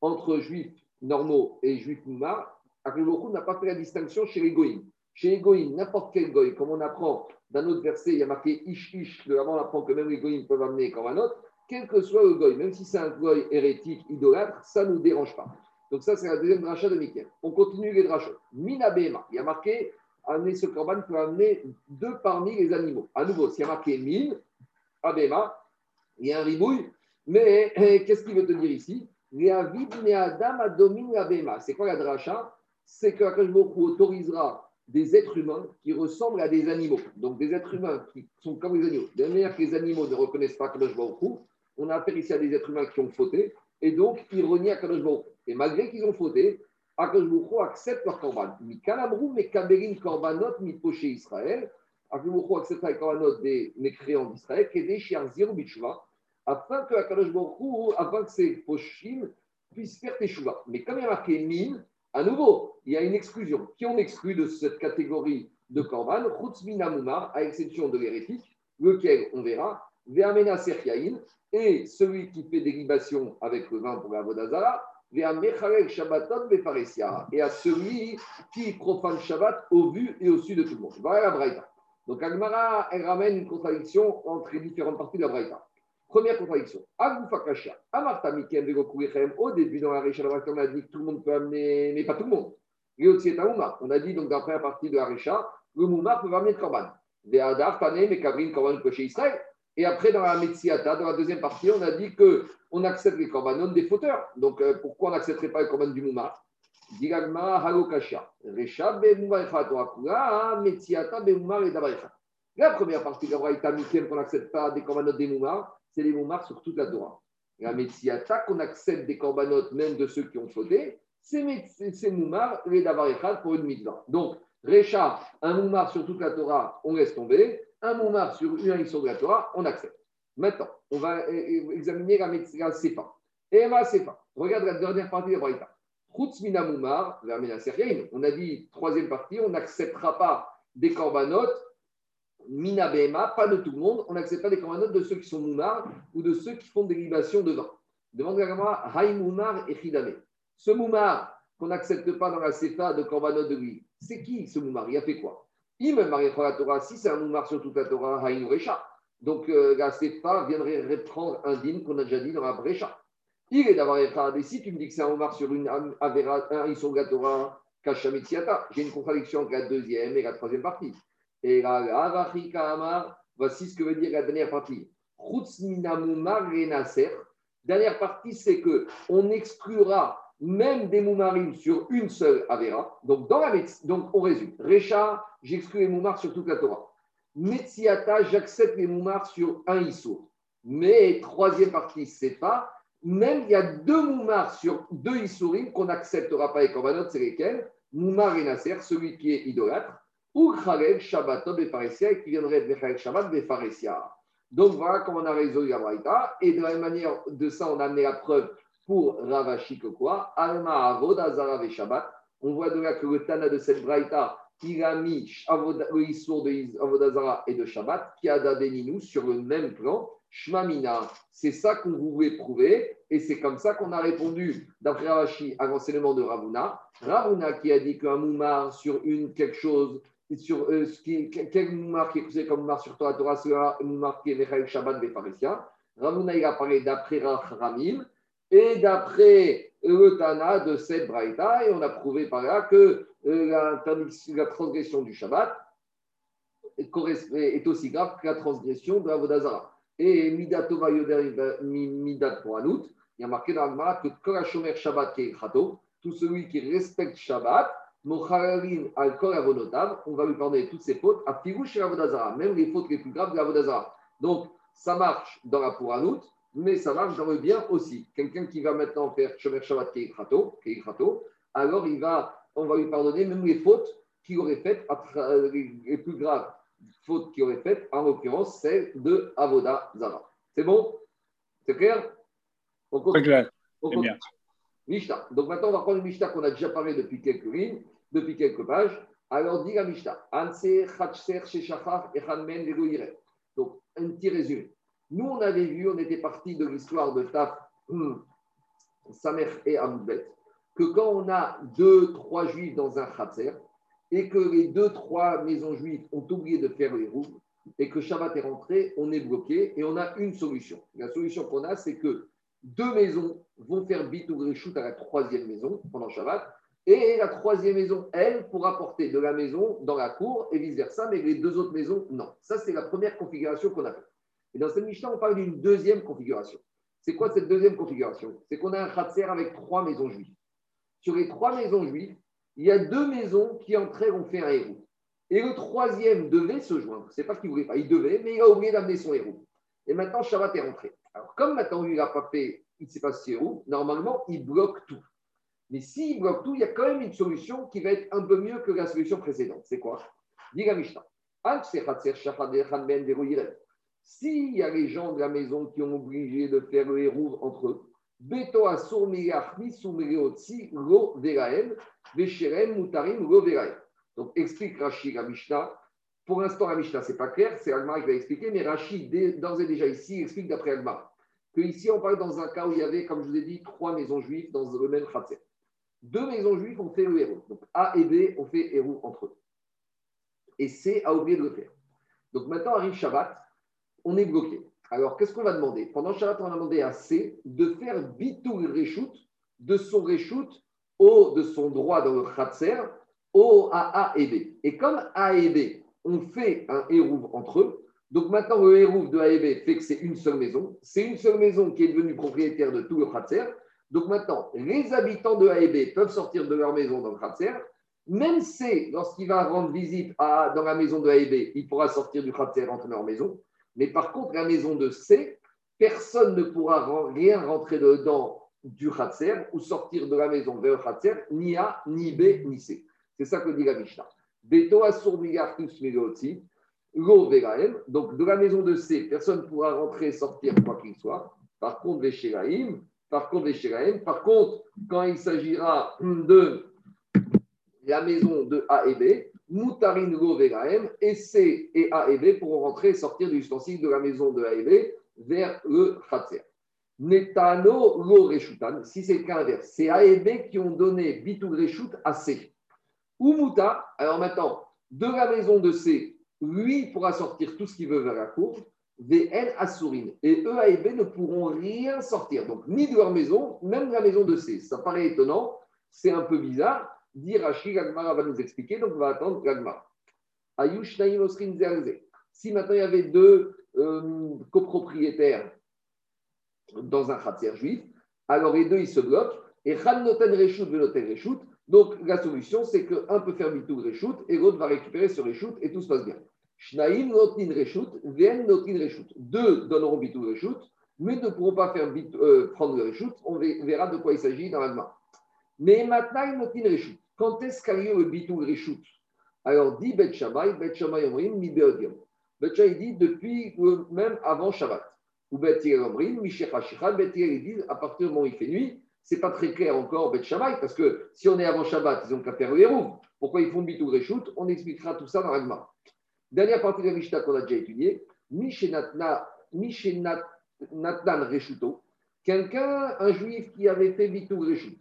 entre juifs normaux et juifs moumar, Akashbokh n'a pas fait la distinction chez les goïms. Chez les goïms, n'importe quel goïm, comme on apprend dans autre verset, il y a marqué Ish Ish, avant on apprend que même les goïms peuvent amener comme un autre, quel que soit le goïm, même si c'est un goïm hérétique, idolâtre, ça ne nous dérange pas. Donc ça, c'est la deuxième rachat de Mikel. On continue les drachos. Minabema, il y a marqué amener ce corban pour amener deux parmi les animaux. À nouveau, s'il y a marqué mine, abema, il y a un ribouille, mais eh, qu'est-ce qu'il veut dire ici? C'est quoi la dracha? C'est que autorisera des êtres humains qui ressemblent à des animaux. Donc des êtres humains qui sont comme les animaux. De manière que les animaux ne reconnaissent pas Kadosh Baruch on a affaire ici à des êtres humains qui ont fauté, et donc ils renient Kadosh Baruch Et malgré qu'ils ont fauté, Akadosh accepte leur korban. Mi kalamrou me kaberin korbanot mi poché Israël. Akadosh accepte les korbanot des mécréants d'Israël, des shiarzir bichva, afin que Akadosh afin que ces pochim puissent faire teshuva. Mais comme il y a marqué min, à nouveau, il y a une exclusion. Qui on exclut de cette catégorie de korban? Chutzminamumar, à exception de l'hérétique, lequel on verra, Ve'amena seryain, et celui qui fait des libations avec le vin pour la Vodazara, et à celui qui profane Shabbat au vu et au su de tout le monde. Voilà la Braïta. Donc Agmara, elle ramène une contradiction entre les différentes parties de la Braïta. Première contradiction. Agufakasha, Amarta Mikem Au début, dans la Récha, on a dit que tout le monde peut amener, mais pas tout le monde. Et aussi, On a dit donc dans la première partie de la Récha, le Mouma peut amener Korban. Ve'adar, Tané, Mekabrin, Korban, Koché Israël. Et après, dans la Metsiata, dans la deuxième partie, on a dit qu'on accepte les korbanon des fauteurs. Donc, euh, pourquoi on n'accepterait pas les korban du Mouma la première partie de la Braïta qu'on n'accepte pas des corbanotes des Moumars, c'est les Moumars sur toute la Torah. La Metsiata, qu'on accepte des corbanotes même de ceux qui ont fauté, c'est Moumar, les Davar pour une mitzvah. Donc, Recha, un Moumar sur toute la Torah, on laisse tomber. Un Moumar sur la Torah, on accepte. Maintenant, on va examiner la mitzvah Sefa. Ema Sefa. Regarde la dernière partie de Braïta. Mina Moumar, on a dit, troisième partie, on n'acceptera pas des corbanotes Mina Behema, pas de tout le monde. On n'accepte pas des corbanotes de ceux qui sont Moumar ou de ceux qui font des libations de vin. Demande la Haï Moumar et Chidame. Ce Moumar qu'on n'accepte pas dans la Sefa de corbanote de lui, c'est qui ce Moumar Il a fait quoi? Il me marie la Torah. Si c'est un Moumar sur toute la Torah, Haïm Recha. Donc euh, la Sefa viendrait reprendre un din qu'on a déjà dit dans la Brecha. Il est d'avoir Et si tu me dis que c'est un Moumar sur une Avera, un la Torah, j'ai une contradiction entre la deuxième et la troisième partie. Et la voici ce que veut dire la dernière partie. Dernière partie, c'est que on exclura même des moumarim sur une seule Avera. Donc, dans la donc on résume. Recha, j'exclus les moumars sur toute la Torah. Metsiata, j'accepte les moumars sur un Issour. Mais troisième partie, c'est pas. Même il y a deux moumars sur deux Issourim qu'on n'acceptera pas les Korbanot, c'est lesquels? Moumar et Nasser, celui qui est idolâtre, ou Khaled Shabbatot Befaresia, qui viendrait de Khaled Shabbat Befaresia. Donc voilà comment on a résolu la. Et de la même manière de ça, on a amené la preuve pour Ravashi que quoi Alma Avodazara Shabbat. On voit de là que le Tana de cette Braïta, il a mis le Issour de Avodazara et de Shabbat, qui a nous sur le même plan. Shmamina, c'est ça qu'on voulait prouver, et c'est comme ça qu'on a répondu, d'après Ravashi, à l'enseignement de Ravuna. Ravuna qui a dit qu'un moumar sur une quelque chose sur euh, ce qui, quel moumar qui est considéré comme moumar sur Torah, Torah, c'est un moumar qui est Mechaïl Shabbat Befaresia. Ravuna, il a parlé d'après Ramim et d'après le Tana de cette Braïta, et on a prouvé par là que euh, la, la transgression du Shabbat est aussi grave que la transgression de la Vodazara. Et Midat Tova Yoder Midat Poanout, il y a marqué dans le que Kol Shabbat est tout celui qui respecte Shabbat, on va lui pardonner toutes ses fautes, à Pirouche et Vodazara, même les fautes les plus graves de la Vodazara. Donc, ça marche dans la Pouranout, mais ça marche dans le bien aussi. Quelqu'un qui va maintenant faire Shomer Shabbat qui alors il va, on va lui pardonner même les fautes qu'il aurait faites, les plus graves fautes qu'il aurait faites, en l'occurrence celle de Avoda Zara. C'est bon? C'est clair? Très clair. bien. Mishnah. Donc maintenant, on va prendre une Mishnah qu'on a déjà parlé depuis quelques lignes, depuis quelques pages. Alors, dit la Mishnah. Donc, un petit résumé. Nous, on avait vu, on était parti de l'histoire de Taf, hum, Samer et Amoubet, que quand on a deux, trois juifs dans un Khatser, et que les deux, trois maisons juives ont oublié de faire les roues, et que Shabbat est rentré, on est bloqué, et on a une solution. La solution qu'on a, c'est que deux maisons vont faire bitou à la troisième maison pendant Shabbat. Et la troisième maison, elle, pourra porter de la maison dans la cour et vice-versa, mais les deux autres maisons, non. Ça, c'est la première configuration qu'on a faite. Et dans cette Mishnah, on parle d'une deuxième configuration. C'est quoi cette deuxième configuration? C'est qu'on a un khatser avec trois maisons juives. Sur les trois maisons juives, il y a deux maisons qui, entre elles, ont fait un héros. Et le troisième devait se joindre. C'est pas qu'il voulait pas, il devait, mais il a oublié d'amener son héros. Et maintenant, Shabbat est rentré. Alors, comme maintenant, il n'a pas fait, il ne sait pas si où, normalement, il bloque tout. Mais s'il bloque tout, il y a quand même une solution qui va être un peu mieux que la solution précédente. C'est quoi? Dit la Mishnah. S'il y a les gens de la maison qui ont obligé de faire le héros entre eux, Beto Asur Veraem, Vesherem Mutarim. Donc explique Rashi la Mishnah. Pour l'instant, la Mishnah, ce n'est pas clair, c'est Almar qui va expliquer, mais Rachid, d'ores et déjà ici, explique d'après Almar que ici, on parle dans un cas où il y avait, comme je vous ai dit, trois maisons juives dans le même khatser. Deux maisons juives ont fait le héros. Donc A et B ont fait héros entre eux. Et C a oublié de le faire. Donc maintenant arrive Shabbat, on est bloqué. Alors qu'est-ce qu'on va demander? Pendant Shabbat, on va demander à C de faire bitou reshoot de son reshoot au de son droit dans le khatser au à A et B. Et comme A et B on fait un hérouve entre eux. Donc maintenant, le hérouve de AEB fait que c'est une seule maison. C'est une seule maison qui est devenue propriétaire de tout le Khatser. Donc maintenant, les habitants de AEB peuvent sortir de leur maison dans le Khatser. Même si, lorsqu'il va rendre visite dans la maison de AEB, il pourra sortir du Khatser entre leur maison. Mais par contre, la maison de C, personne ne pourra rien rentrer dedans du Khatser ou sortir de la maison vers le ni A, ni B, ni C. C'est ça que dit la Mishnah. Beto Asur Migartus Meloti, Lo. Donc, de la maison de C, personne ne pourra rentrer et sortir quoi qu'il soit. Par contre, par contre, par contre, quand il s'agira de la maison de A et B, Moutarin Lo Veraem, et C et A et B pourront rentrer et sortir du ustensile de la maison de A et B vers le Khatser. Netano lo reshutan, si c'est le cas inverse, c'est A et B qui ont donné bitou reshut à C. Ou Mouta, alors maintenant, de la maison de C, lui pourra sortir tout ce qu'il veut vers la cour, VN Assourine. Et E, A et B ne pourront rien sortir. Donc, ni de leur maison, même de la maison de C. Ça paraît étonnant, c'est un peu bizarre. Dire Rashi, Gagmara va nous expliquer, donc on va attendre Gagmara. Ayush Si maintenant il y avait deux euh, copropriétaires dans un khatser juif, alors les deux, ils se bloquent. Et Khan noten reshut noten reshut. Donc, la solution, c'est qu'un peut faire bitou reshut et l'autre va récupérer sur reshut et tout se passe bien. Shnaim notin reshut, vien notin reshut. Deux donneront bitou reshut, mais ne pourront pas faire euh, prendre le reshut. On verra de quoi il s'agit dans la. Mais maintenant, notin reshut. Quand est-ce qu'a lieu le bitou reshut Alors, dit Bet Shammai, Bet Shammai Omrim, mi beodium. Bet Shammai dit depuis même avant Shabbat. Ou Betir Omrim, Mishecha Shichan, Betir, ils disent à partir du moment où il fait nuit, c'est pas très clair encore Bet Shammai, parce que si on est avant Shabbat, ils ont qu'à faire le héros. Pourquoi ils font bitou reshoot On expliquera tout ça dans l'Agma. Dernière partie de la Mishnah qu'on a déjà étudiée, Mishenatan Reshuto, quelqu'un, un juif qui avait fait bitou reshoot,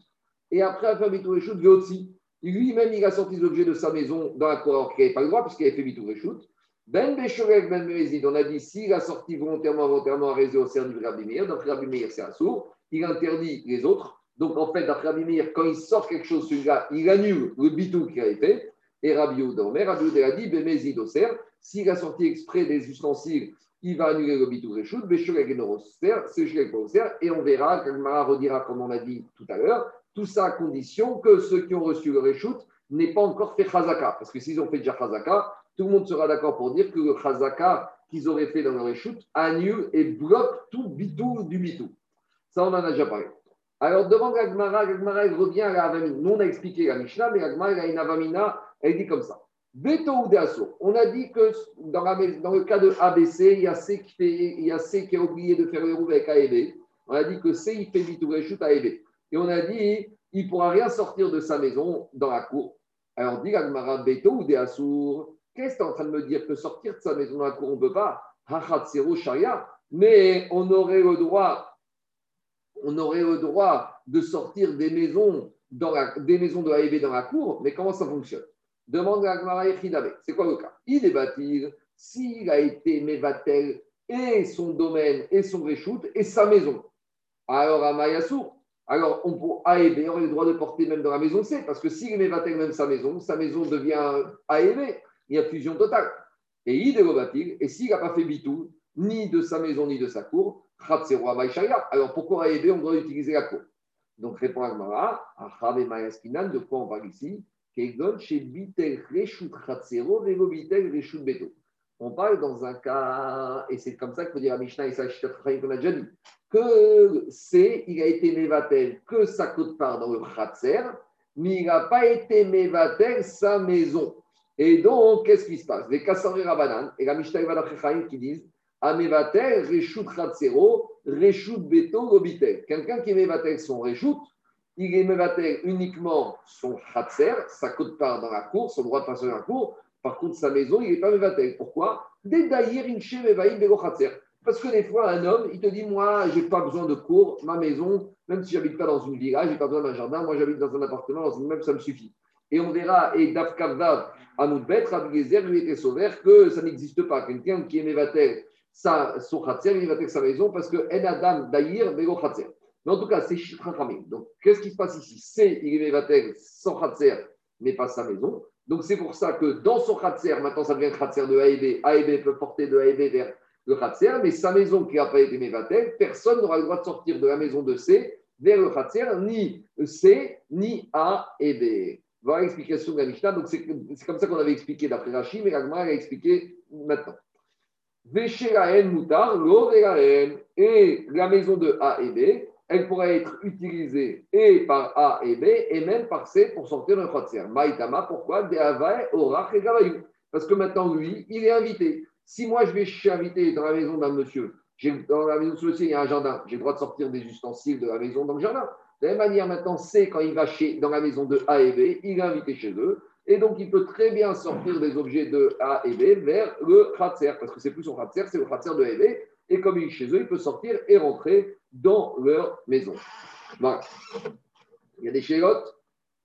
et après avoir fait bitou reshoot, aussi, lui-même il a sorti l'objet de sa maison dans la cour qui n'avait pas le droit, parce qu'il avait fait bitou reshoot, ben Beshorek Ben Mezid, on a dit s'il a sorti volontairement, volontairement un réseau au service du Rabbi Meir, donc Rabbi Meir c'est un sourd, il interdit les autres. Donc en fait, d'après Rabbi Meir, quand il sort quelque chose, celui-là, il annule le bitou qu'il a fait. Et Rabbi Yehuda Rabbi Yehuda a dit Ben Mezid au cerf, s'il a sorti exprès des ustensiles, il va annuler le bitou Réchout, Beshorek Ben c'est Shurek cerf, et on verra, Kagmara redira comme on a dit tout à l'heure, tout ça à condition que ceux qui ont reçu le Réchout n'aient pas encore fait Chazaka. Parce que s'ils ont fait déjà Chazaka, tout le monde sera d'accord pour dire que le chazaka qu'ils auraient fait dans leur échoute annule et bloque tout bitou du bitou. Ça, on en a déjà parlé. Alors, devant Gagmara, Gagmara, elle revient à la Avamina. Nous, on a expliqué la Mishnah, mais Gagmara, elle a une Avamina, elle dit comme ça. Veto ou On a dit que dans, le cas de ABC, il y, a C qui a oublié de faire le roue avec AEB. On a dit que C, il fait bitou réchoute AEB. Et on a dit, il ne pourra rien sortir de sa maison dans la cour. Alors, dit Gagmara, Veto ou Qu'est-ce que tu es en train de me dire Que sortir de sa maison dans la cour, on ne peut pas? Mais on aurait le droit, on aurait le droit de sortir des maisons, dans la, des maisons de AEB dans la cour. Mais comment ça fonctionne? Demande à Gmara C'est quoi le cas? Il est bâti, s'il a été Mevatel et son domaine et son réchoute et sa maison. Alors à Mayasour, alors on pour A et B, on aurait le droit de porter même dans la maison C, parce que s'il est Mevatel même sa maison, sa maison devient A et B. Il y a fusion totale. Et il et s'il n'a pas fait bitou, ni de sa maison, ni de sa cour, alors pourquoi A et B, on doit utiliser la cour? Donc répond Agmara, de quoi on parle ici? On parle dans un cas, et c'est comme ça qu'il faut dire à Mishnah et qu'on a déjà dit, que c'est, il a été mévatel que sa côte part dans le Khatser, mais il n'a pas été mévatel sa maison. Et donc, qu'est-ce qui se passe? Les Kassari Rabanan et la Mishnah Chaim qui disent Amevater, Reshut Khatsero, Reshut Beto, Robitel. Quelqu'un qui est Mevater son Reshut, il est Mevater uniquement son Khatser, sa côte part dans la cour, son droit de passer dans la cour. Par contre, sa maison, il n'est pas Mevater. Pourquoi? Parce que des fois, un homme, il te dit Moi, je n'ai pas besoin de cour, ma maison, même si j'habite pas dans une villa, je n'ai pas besoin d'un jardin, moi j'habite dans un appartement, dans une même, ça me suffit. Et on verra, et Dafkavdav, à Moudbet, Rabbi Gezer lui était sauvé que ça n'existe pas. Quelqu'un qui est Mevatel sa, son Khatser, il Mevatel sa maison parce que En Adam Daïr, Khatser. Mais en tout cas, c'est Chachamim. Donc, qu'est-ce qui se passe ici? C'est il est Mevatel son Khatser, mais pas sa maison. Donc, c'est pour ça que dans son Khatser, maintenant ça devient Khatser de A et peut porter de A vers le Khatser, mais sa maison qui n'a pas été Mevatel, personne n'aura le droit de sortir de la maison de C vers le Khatser, ni C, ni A et B. Voilà l'explication de la Mishnah. Donc, c'est comme ça qu'on avait expliqué d'après Rachid, mais Ragmar a expliqué maintenant. Mutar, Et la maison de A et B, elle pourrait être utilisée et par A et B et même par C pour sortir d'un Khatser. Maïtama, pourquoi? Parce que maintenant, lui, il est invité. Si moi, je vais chez invité dans la maison d'un monsieur, dans la maison de ce monsieur, il y a un jardin, j'ai le droit de sortir des ustensiles de la maison dans le jardin. De la même manière, maintenant, C, quand il va chez, dans la maison de A et B, il est invité chez eux. Et donc, il peut très bien sortir des objets de A et B vers le Khatser, parce que c'est plus son Khatser, c'est le Khatser de A et B. Et comme il est chez eux, il peut sortir et rentrer dans leur maison. Voilà. Il y a des chélotes